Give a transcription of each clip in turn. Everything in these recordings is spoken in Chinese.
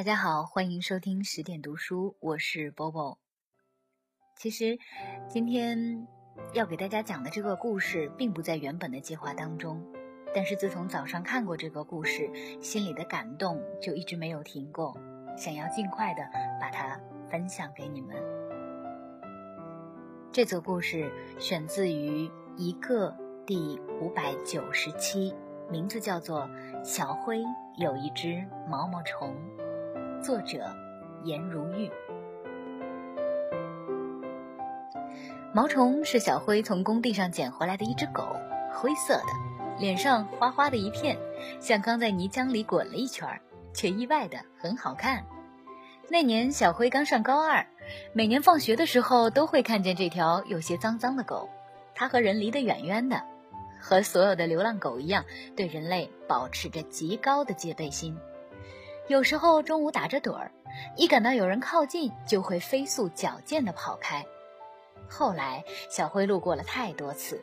大家好，欢迎收听十点读书，我是波波。其实今天要给大家讲的这个故事，并不在原本的计划当中，但是自从早上看过这个故事，心里的感动就一直没有停过，想要尽快的把它分享给你们。这则故事选自于一个第五百九十七，名字叫做《小灰有一只毛毛虫》。作者颜如玉。毛虫是小灰从工地上捡回来的一只狗，灰色的，脸上花花的一片，像刚在泥浆里滚了一圈，却意外的很好看。那年小灰刚上高二，每年放学的时候都会看见这条有些脏脏的狗。它和人离得远远的，和所有的流浪狗一样，对人类保持着极高的戒备心。有时候中午打着盹儿，一感到有人靠近，就会飞速矫健地跑开。后来小辉路过了太多次，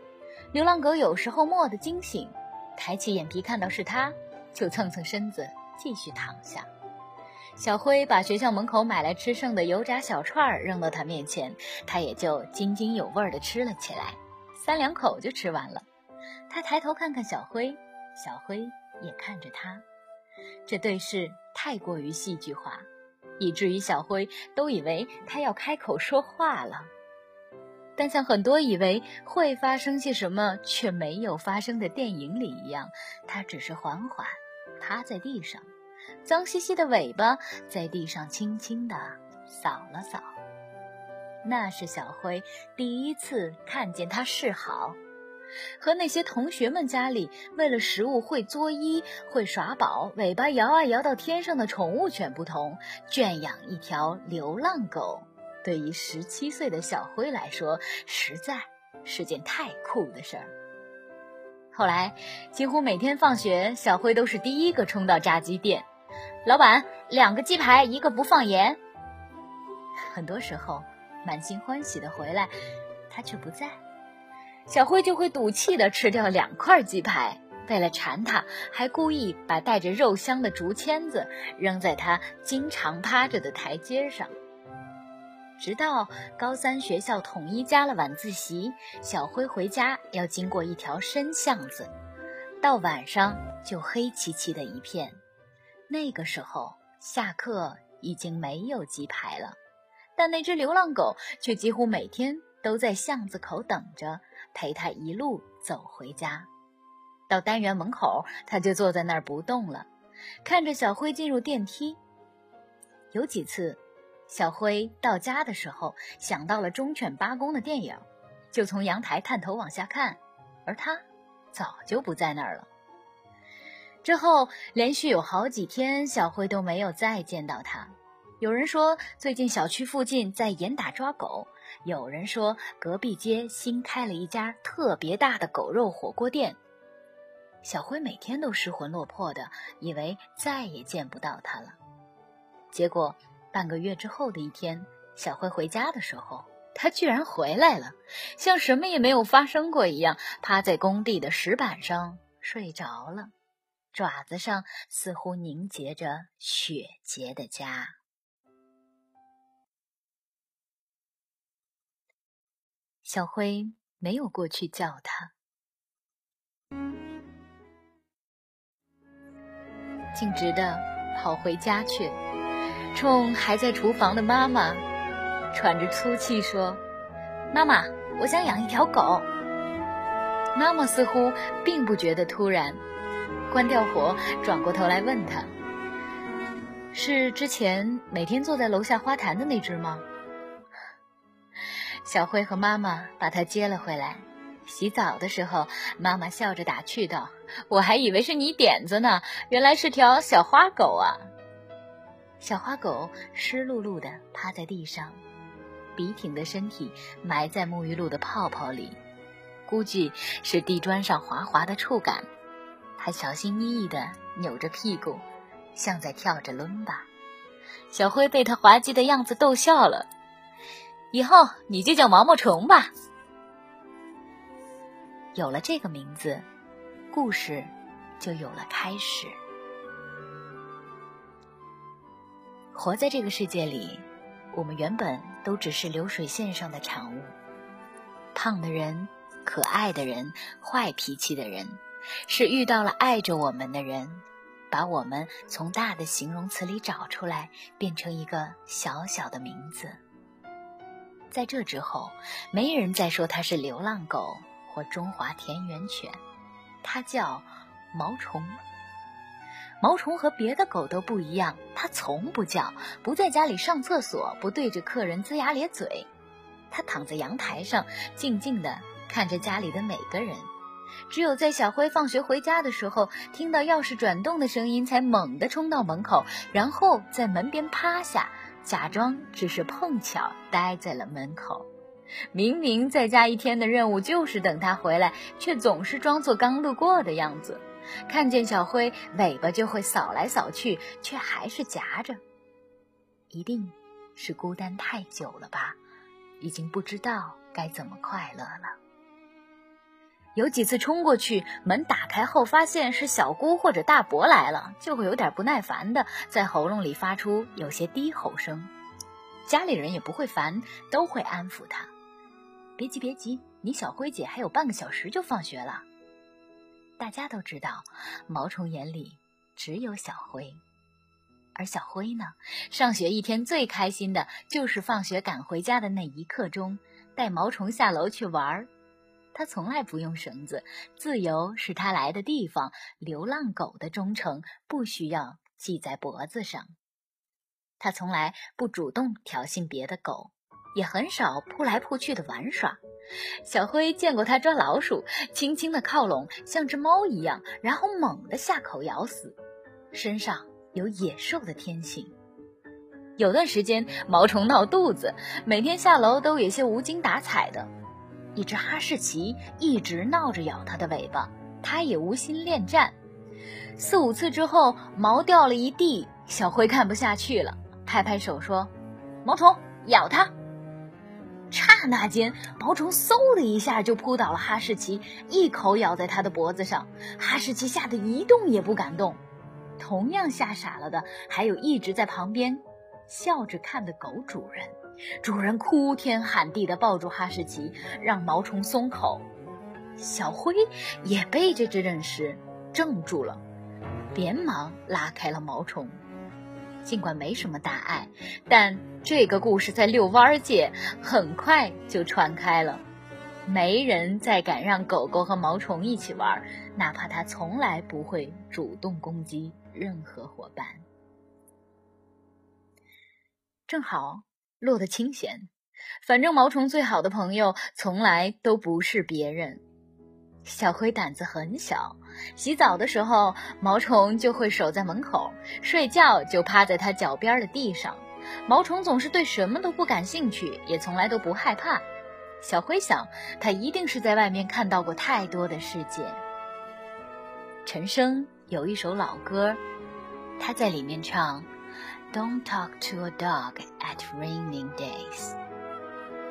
流浪狗有时候蓦地惊醒，抬起眼皮看到是它，就蹭蹭身子继续躺下。小辉把学校门口买来吃剩的油炸小串扔到他面前，他也就津津有味地吃了起来，三两口就吃完了。他抬头看看小辉，小辉也看着他，这对视。太过于戏剧化，以至于小灰都以为他要开口说话了。但像很多以为会发生些什么却没有发生的电影里一样，他只是缓缓趴在地上，脏兮兮的尾巴在地上轻轻地扫了扫。那是小灰第一次看见他示好。和那些同学们家里为了食物会作揖、会耍宝、尾巴摇啊摇到天上的宠物犬不同，圈养一条流浪狗，对于十七岁的小辉来说，实在是件太酷的事儿。后来，几乎每天放学，小辉都是第一个冲到炸鸡店，老板，两个鸡排，一个不放盐。很多时候，满心欢喜的回来，他却不在。小辉就会赌气地吃掉两块鸡排，为了馋它，还故意把带着肉香的竹签子扔在它经常趴着的台阶上。直到高三学校统一加了晚自习，小辉回家要经过一条深巷子，到晚上就黑漆漆的一片。那个时候下课已经没有鸡排了，但那只流浪狗却几乎每天都在巷子口等着。陪他一路走回家，到单元门口，他就坐在那儿不动了，看着小辉进入电梯。有几次，小辉到家的时候想到了忠犬八公的电影，就从阳台探头往下看，而他早就不在那儿了。之后连续有好几天，小辉都没有再见到他。有人说，最近小区附近在严打抓狗。有人说，隔壁街新开了一家特别大的狗肉火锅店。小辉每天都失魂落魄的，以为再也见不到他了。结果半个月之后的一天，小辉回家的时候，他居然回来了，像什么也没有发生过一样，趴在工地的石板上睡着了，爪子上似乎凝结着雪结的痂。小灰没有过去叫他，径直的跑回家去，冲还在厨房的妈妈喘着粗气说：“妈妈，我想养一条狗。”妈妈似乎并不觉得突然，关掉火，转过头来问他：“是之前每天坐在楼下花坛的那只吗？”小辉和妈妈把它接了回来。洗澡的时候，妈妈笑着打趣道：“我还以为是你点子呢，原来是条小花狗啊！”小花狗湿漉漉的趴在地上，笔挺的身体埋在沐浴露的泡泡里，估计是地砖上滑滑的触感。它小心翼翼的扭着屁股，像在跳着伦巴。小辉被它滑稽的样子逗笑了。以后你就叫毛毛虫吧。有了这个名字，故事就有了开始。活在这个世界里，我们原本都只是流水线上的产物。胖的人、可爱的人、坏脾气的人，是遇到了爱着我们的人，把我们从大的形容词里找出来，变成一个小小的名字。在这之后，没人再说它是流浪狗或中华田园犬，它叫毛虫。毛虫和别的狗都不一样，它从不叫，不在家里上厕所，不对着客人龇牙咧嘴。它躺在阳台上，静静地看着家里的每个人。只有在小辉放学回家的时候，听到钥匙转动的声音，才猛地冲到门口，然后在门边趴下，假装只是碰巧待在了门口。明明在家一天的任务就是等他回来，却总是装作刚路过的样子。看见小灰，尾巴就会扫来扫去，却还是夹着。一定是孤单太久了吧，已经不知道该怎么快乐了。有几次冲过去，门打开后发现是小姑或者大伯来了，就会有点不耐烦的在喉咙里发出有些低吼声。家里人也不会烦，都会安抚他：“别急，别急，你小灰姐还有半个小时就放学了。”大家都知道，毛虫眼里只有小灰，而小灰呢，上学一天最开心的就是放学赶回家的那一刻钟，带毛虫下楼去玩儿。他从来不用绳子，自由是他来的地方。流浪狗的忠诚不需要系在脖子上。他从来不主动挑衅别的狗，也很少扑来扑去的玩耍。小灰见过它抓老鼠，轻轻的靠拢，像只猫一样，然后猛地下口咬死。身上有野兽的天性。有段时间，毛虫闹肚子，每天下楼都有些无精打采的。一只哈士奇一直闹着咬它的尾巴，它也无心恋战。四五次之后，毛掉了一地，小灰看不下去了，拍拍手说：“毛虫，咬它。”刹那间，毛虫嗖的一下就扑倒了哈士奇，一口咬在他的脖子上。哈士奇吓得一动也不敢动。同样吓傻了的，还有一直在旁边笑着看的狗主人。主人哭天喊地的抱住哈士奇，让毛虫松口。小灰也被这只认识怔住了，连忙拉开了毛虫。尽管没什么大碍，但这个故事在遛弯界很快就传开了。没人再敢让狗狗和毛虫一起玩，哪怕它从来不会主动攻击任何伙伴。正好落得清闲，反正毛虫最好的朋友从来都不是别人。小灰胆子很小，洗澡的时候毛虫就会守在门口，睡觉就趴在它脚边的地上。毛虫总是对什么都不感兴趣，也从来都不害怕。小灰想，它一定是在外面看到过太多的世界。陈升有一首老歌，他在里面唱：“Don't talk to a dog at raining days。”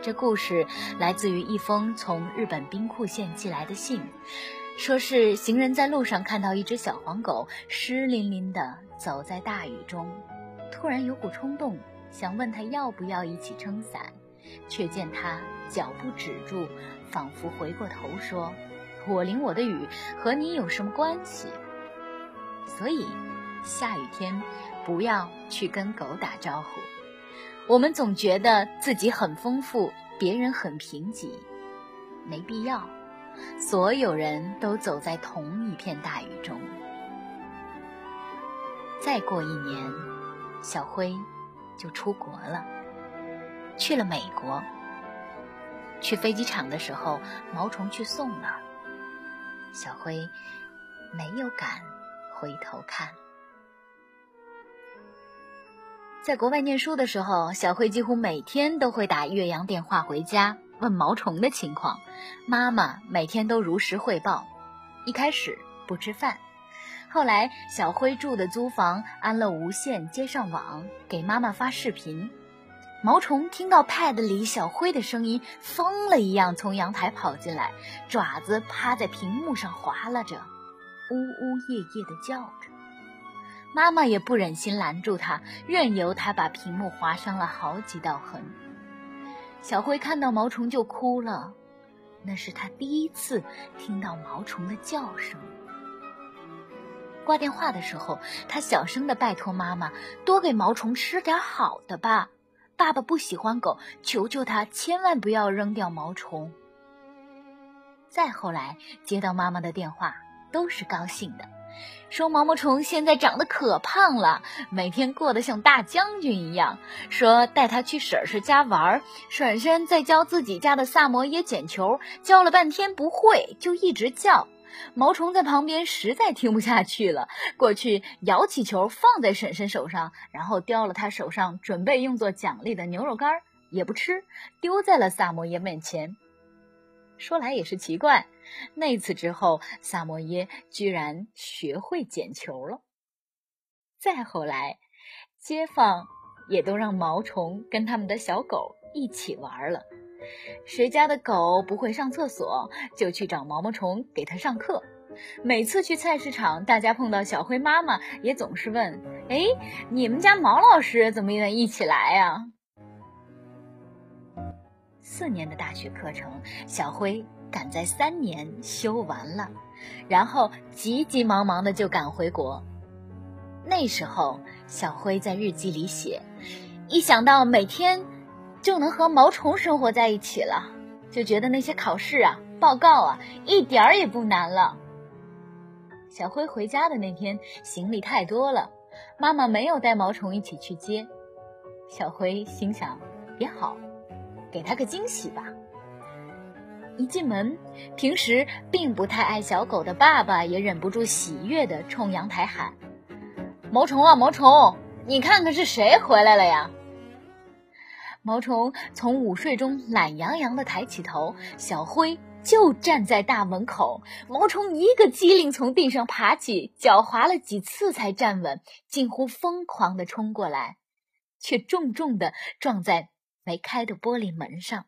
这故事来自于一封从日本兵库县寄来的信，说是行人在路上看到一只小黄狗湿淋淋的走在大雨中，突然有股冲动想问他要不要一起撑伞，却见他脚步止住，仿佛回过头说：“我淋我的雨和你有什么关系？”所以，下雨天不要去跟狗打招呼。我们总觉得自己很丰富，别人很贫瘠，没必要。所有人都走在同一片大雨中。再过一年，小辉就出国了，去了美国。去飞机场的时候，毛虫去送了，小辉没有敢回头看。在国外念书的时候，小慧几乎每天都会打岳阳电话回家问毛虫的情况。妈妈每天都如实汇报。一开始不吃饭，后来小辉住的租房安了无线接上网，给妈妈发视频。毛虫听到 pad 里小辉的声音，疯了一样从阳台跑进来，爪子趴在屏幕上划拉着，呜呜咽咽地叫着。妈妈也不忍心拦住他，任由他把屏幕划伤了好几道痕。小辉看到毛虫就哭了，那是他第一次听到毛虫的叫声。挂电话的时候，他小声的拜托妈妈多给毛虫吃点好的吧。爸爸不喜欢狗，求求他千万不要扔掉毛虫。再后来接到妈妈的电话，都是高兴的。说毛毛虫现在长得可胖了，每天过得像大将军一样。说带他去婶婶家玩，婶婶在教自己家的萨摩耶捡球，教了半天不会，就一直叫。毛虫在旁边实在听不下去了，过去摇起球放在婶婶手上，然后叼了他手上准备用作奖励的牛肉干，也不吃，丢在了萨摩耶面前。说来也是奇怪。那次之后，萨摩耶居然学会捡球了。再后来，街坊也都让毛虫跟他们的小狗一起玩了。谁家的狗不会上厕所，就去找毛毛虫给它上课。每次去菜市场，大家碰到小灰妈妈，也总是问：“哎，你们家毛老师怎么也一起来呀？”四年的大学课程，小辉。赶在三年修完了，然后急急忙忙的就赶回国。那时候，小辉在日记里写：“一想到每天就能和毛虫生活在一起了，就觉得那些考试啊、报告啊一点儿也不难了。”小辉回家的那天，行李太多了，妈妈没有带毛虫一起去接。小辉心想：“也好，给他个惊喜吧。”一进门，平时并不太爱小狗的爸爸也忍不住喜悦地冲阳台喊：“毛虫啊，毛虫，你看看是谁回来了呀？”毛虫从午睡中懒洋洋地抬起头，小灰就站在大门口。毛虫一个机灵从地上爬起，脚滑了几次才站稳，近乎疯狂地冲过来，却重重地撞在没开的玻璃门上。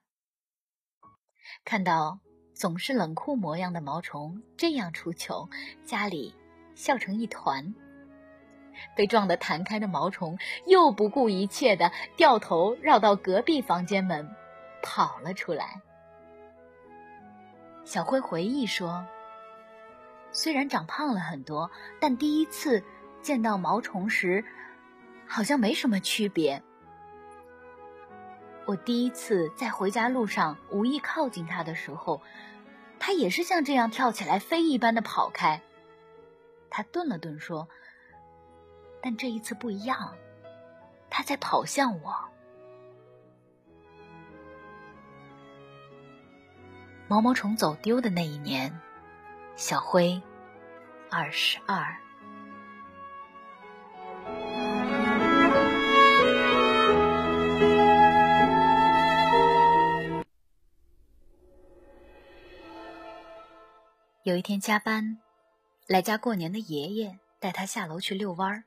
看到总是冷酷模样的毛虫这样出糗，家里笑成一团。被撞得弹开的毛虫又不顾一切的掉头绕到隔壁房间门，跑了出来。小辉回忆说：“虽然长胖了很多，但第一次见到毛虫时，好像没什么区别。”我第一次在回家路上无意靠近它的时候，它也是像这样跳起来飞一般的跑开。他顿了顿说：“但这一次不一样，它在跑向我。”毛毛虫走丢的那一年，小灰二十二。有一天加班，来家过年的爷爷带他下楼去遛弯儿。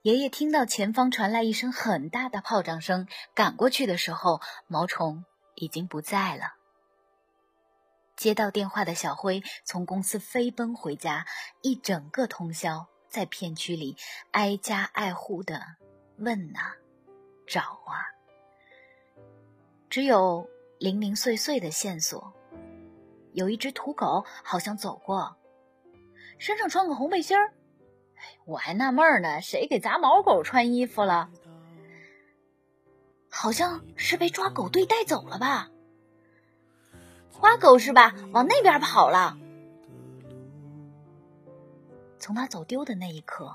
爷爷听到前方传来一声很大的炮仗声，赶过去的时候，毛虫已经不在了。接到电话的小辉从公司飞奔回家，一整个通宵在片区里挨家挨户的问啊、找啊，只有零零碎碎的线索。有一只土狗，好像走过，身上穿个红背心儿。我还纳闷呢，谁给杂毛狗穿衣服了？好像是被抓狗队带走了吧？花狗是吧？往那边跑了。从他走丢的那一刻，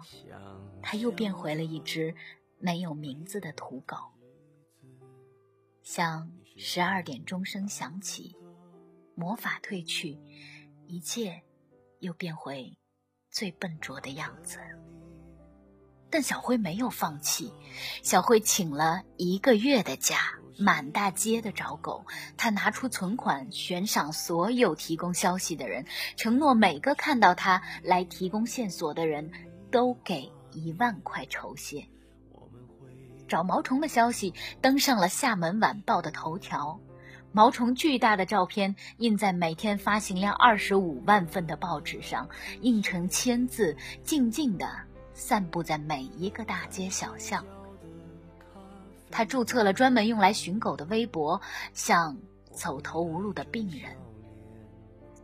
他又变回了一只没有名字的土狗。像十二点钟声响起。魔法褪去，一切又变回最笨拙的样子。但小辉没有放弃，小辉请了一个月的假，满大街的找狗。他拿出存款悬赏所有提供消息的人，承诺每个看到他来提供线索的人都给一万块酬谢。找毛虫的消息登上了厦门晚报的头条。毛虫巨大的照片印在每天发行量二十五万份的报纸上，印成千字，静静地散布在每一个大街小巷。他注册了专门用来寻狗的微博，向走投无路的病人。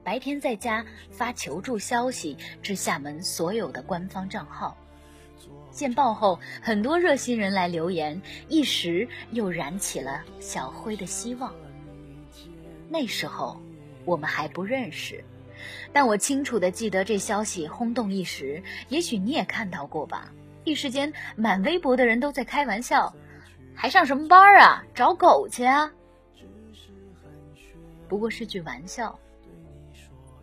白天在家发求助消息至厦门所有的官方账号。见报后，很多热心人来留言，一时又燃起了小辉的希望。那时候我们还不认识，但我清楚的记得这消息轰动一时。也许你也看到过吧？一时间，满微博的人都在开玩笑：“还上什么班啊？找狗去啊！”不过是句玩笑。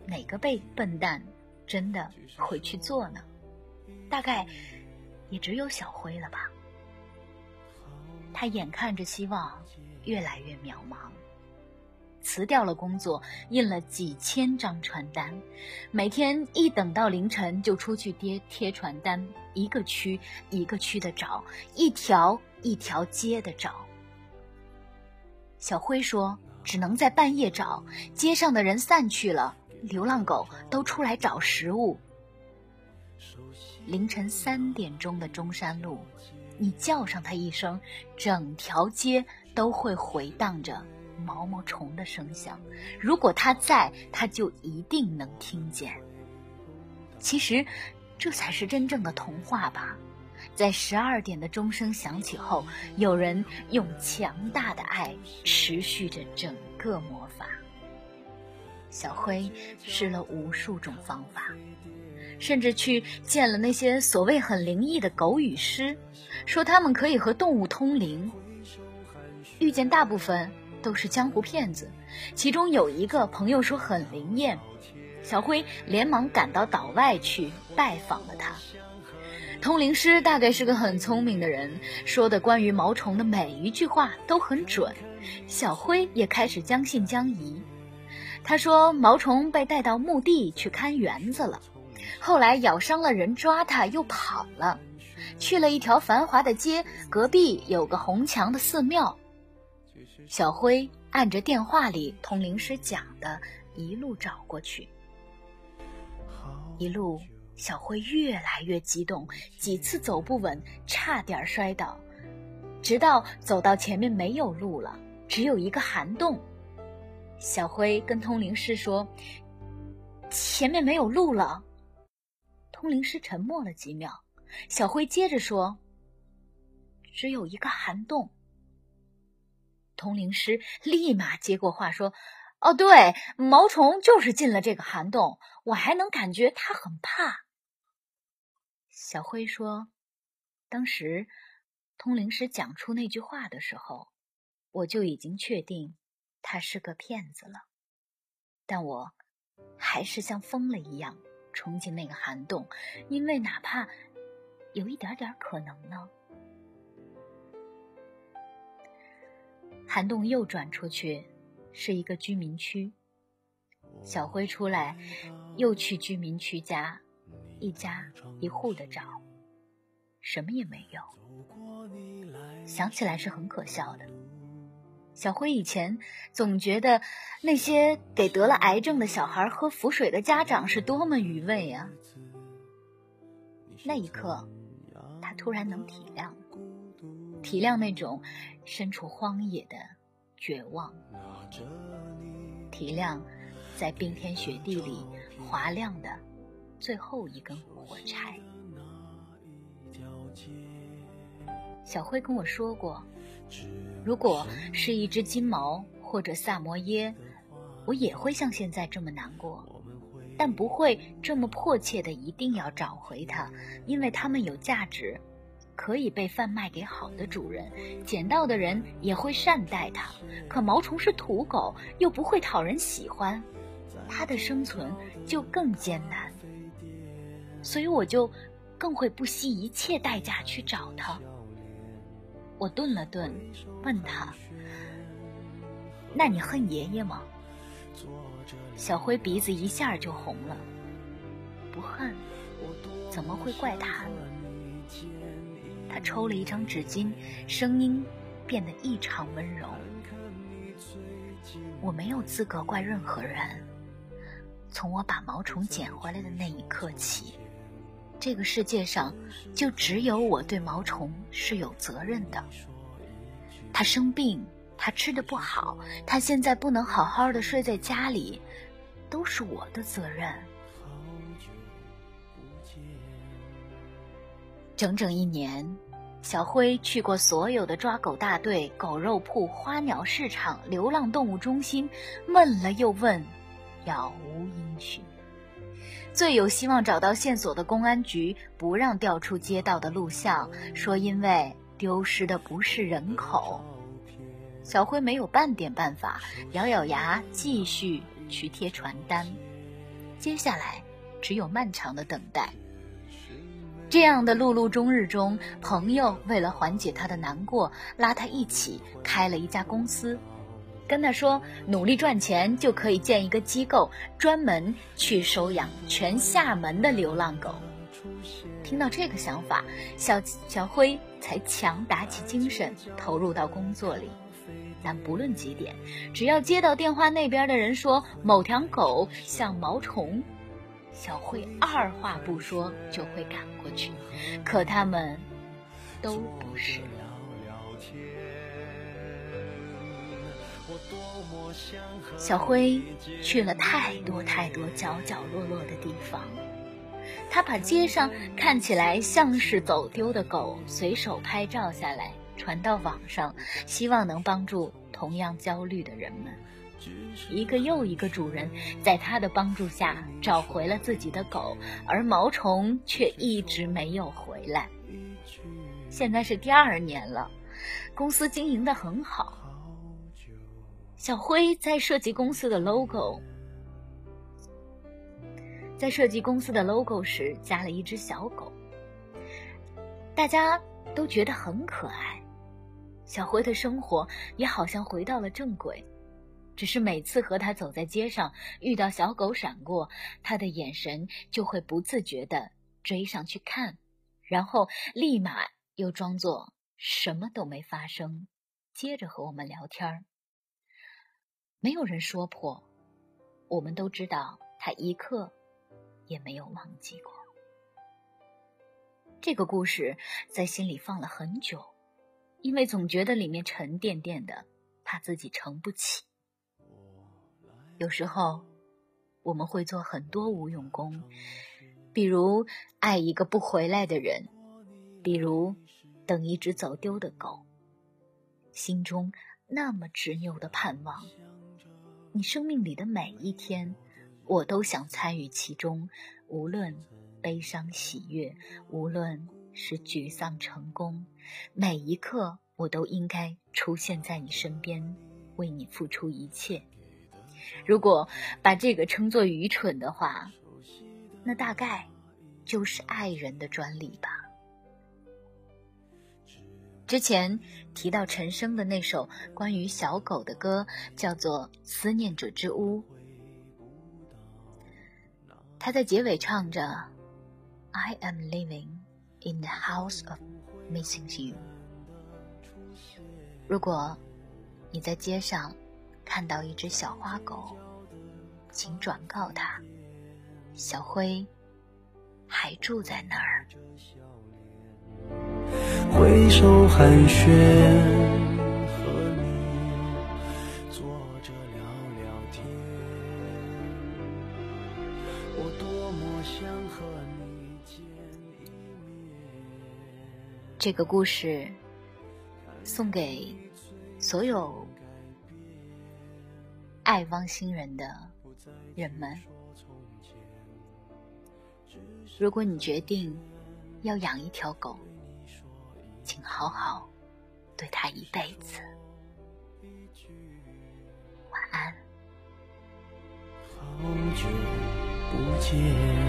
哪个被笨蛋真的会去做呢？大概。也只有小辉了吧？他眼看着希望越来越渺茫，辞掉了工作，印了几千张传单，每天一等到凌晨就出去贴贴传单，一个区一个区的找，一条一条街的找。小辉说：“只能在半夜找，街上的人散去了，流浪狗都出来找食物。”凌晨三点钟的中山路，你叫上它一声，整条街都会回荡着毛毛虫的声响。如果它在，它就一定能听见。其实，这才是真正的童话吧。在十二点的钟声响起后，有人用强大的爱持续着整个魔法。小辉试了无数种方法。甚至去见了那些所谓很灵异的狗语师，说他们可以和动物通灵。遇见大部分都是江湖骗子，其中有一个朋友说很灵验，小辉连忙赶到岛外去拜访了他。通灵师大概是个很聪明的人，说的关于毛虫的每一句话都很准，小辉也开始将信将疑。他说毛虫被带到墓地去看园子了。后来咬伤了人，抓他又跑了，去了一条繁华的街，隔壁有个红墙的寺庙。小辉按着电话里通灵师讲的，一路找过去。一路，小辉越来越激动，几次走不稳，差点摔倒，直到走到前面没有路了，只有一个涵洞。小辉跟通灵师说：“前面没有路了。”通灵师沉默了几秒，小辉接着说：“只有一个涵洞。”通灵师立马接过话说：“哦，对，毛虫就是进了这个涵洞，我还能感觉它很怕。”小辉说：“当时通灵师讲出那句话的时候，我就已经确定他是个骗子了，但我还是像疯了一样。”冲进那个涵洞，因为哪怕有一点点可能呢。涵洞又转出去，是一个居民区。小辉出来，又去居民区家，一家一户的找，什么也没有。想起来是很可笑的。小辉以前总觉得那些给得了癌症的小孩喝符水的家长是多么愚昧啊！那一刻，他突然能体谅，体谅那种身处荒野的绝望，提亮在冰天雪地里划亮的最后一根火柴。小辉跟我说过。如果是一只金毛或者萨摩耶，我也会像现在这么难过，但不会这么迫切的一定要找回它，因为它们有价值，可以被贩卖给好的主人，捡到的人也会善待它。可毛虫是土狗，又不会讨人喜欢，它的生存就更艰难，所以我就更会不惜一切代价去找它。我顿了顿，问他：“那你恨爷爷吗？”小灰鼻子一下就红了。不恨，怎么会怪他呢？抽了一张纸巾，声音变得异常温柔。我没有资格怪任何人。从我把毛虫捡回来的那一刻起，这个世界上就只有我对毛虫是有责任的。他生病，他吃的不好，他现在不能好好的睡在家里，都是我的责任。整整一年，小辉去过所有的抓狗大队、狗肉铺、花鸟市场、流浪动物中心，问了又问，杳无音讯。最有希望找到线索的公安局不让调出街道的录像，说因为丢失的不是人口。小辉没有半点办法，咬咬牙继续去贴传单。接下来只有漫长的等待。这样的碌碌终日中，朋友为了缓解他的难过，拉他一起开了一家公司，跟他说努力赚钱就可以建一个机构，专门去收养全厦门的流浪狗。听到这个想法，小小辉才强打起精神投入到工作里。但不论几点，只要接到电话那边的人说某条狗像毛虫，小慧二话不说就会赶过去。可他们都不是。小辉去了太多太多角角落落的地方，他把街上看起来像是走丢的狗随手拍照下来。传到网上，希望能帮助同样焦虑的人们。一个又一个主人在他的帮助下找回了自己的狗，而毛虫却一直没有回来。现在是第二年了，公司经营的很好。小辉在设计公司的 logo，在设计公司的 logo 时加了一只小狗，大家都觉得很可爱。小辉的生活也好像回到了正轨，只是每次和他走在街上，遇到小狗闪过，他的眼神就会不自觉地追上去看，然后立马又装作什么都没发生，接着和我们聊天儿没有人说破，我们都知道他一刻也没有忘记过。这个故事在心里放了很久。因为总觉得里面沉甸甸的，怕自己承不起。有时候，我们会做很多无用功，比如爱一个不回来的人，比如等一只走丢的狗，心中那么执拗的盼望。你生命里的每一天，我都想参与其中，无论悲伤喜悦，无论。是沮丧成功，每一刻我都应该出现在你身边，为你付出一切。如果把这个称作愚蠢的话，那大概就是爱人的专利吧。之前提到陈升的那首关于小狗的歌，叫做《思念者之屋》，他在结尾唱着：“I am living。” In the house of missing you。如果你在街上看到一只小花狗，请转告他，小灰还住在那儿。挥手寒暄，和你坐着聊聊天，我多么想和你见。这个故事送给所有爱汪星人的人们。如果你决定要养一条狗，请好好对它一辈子。晚安。好久不见。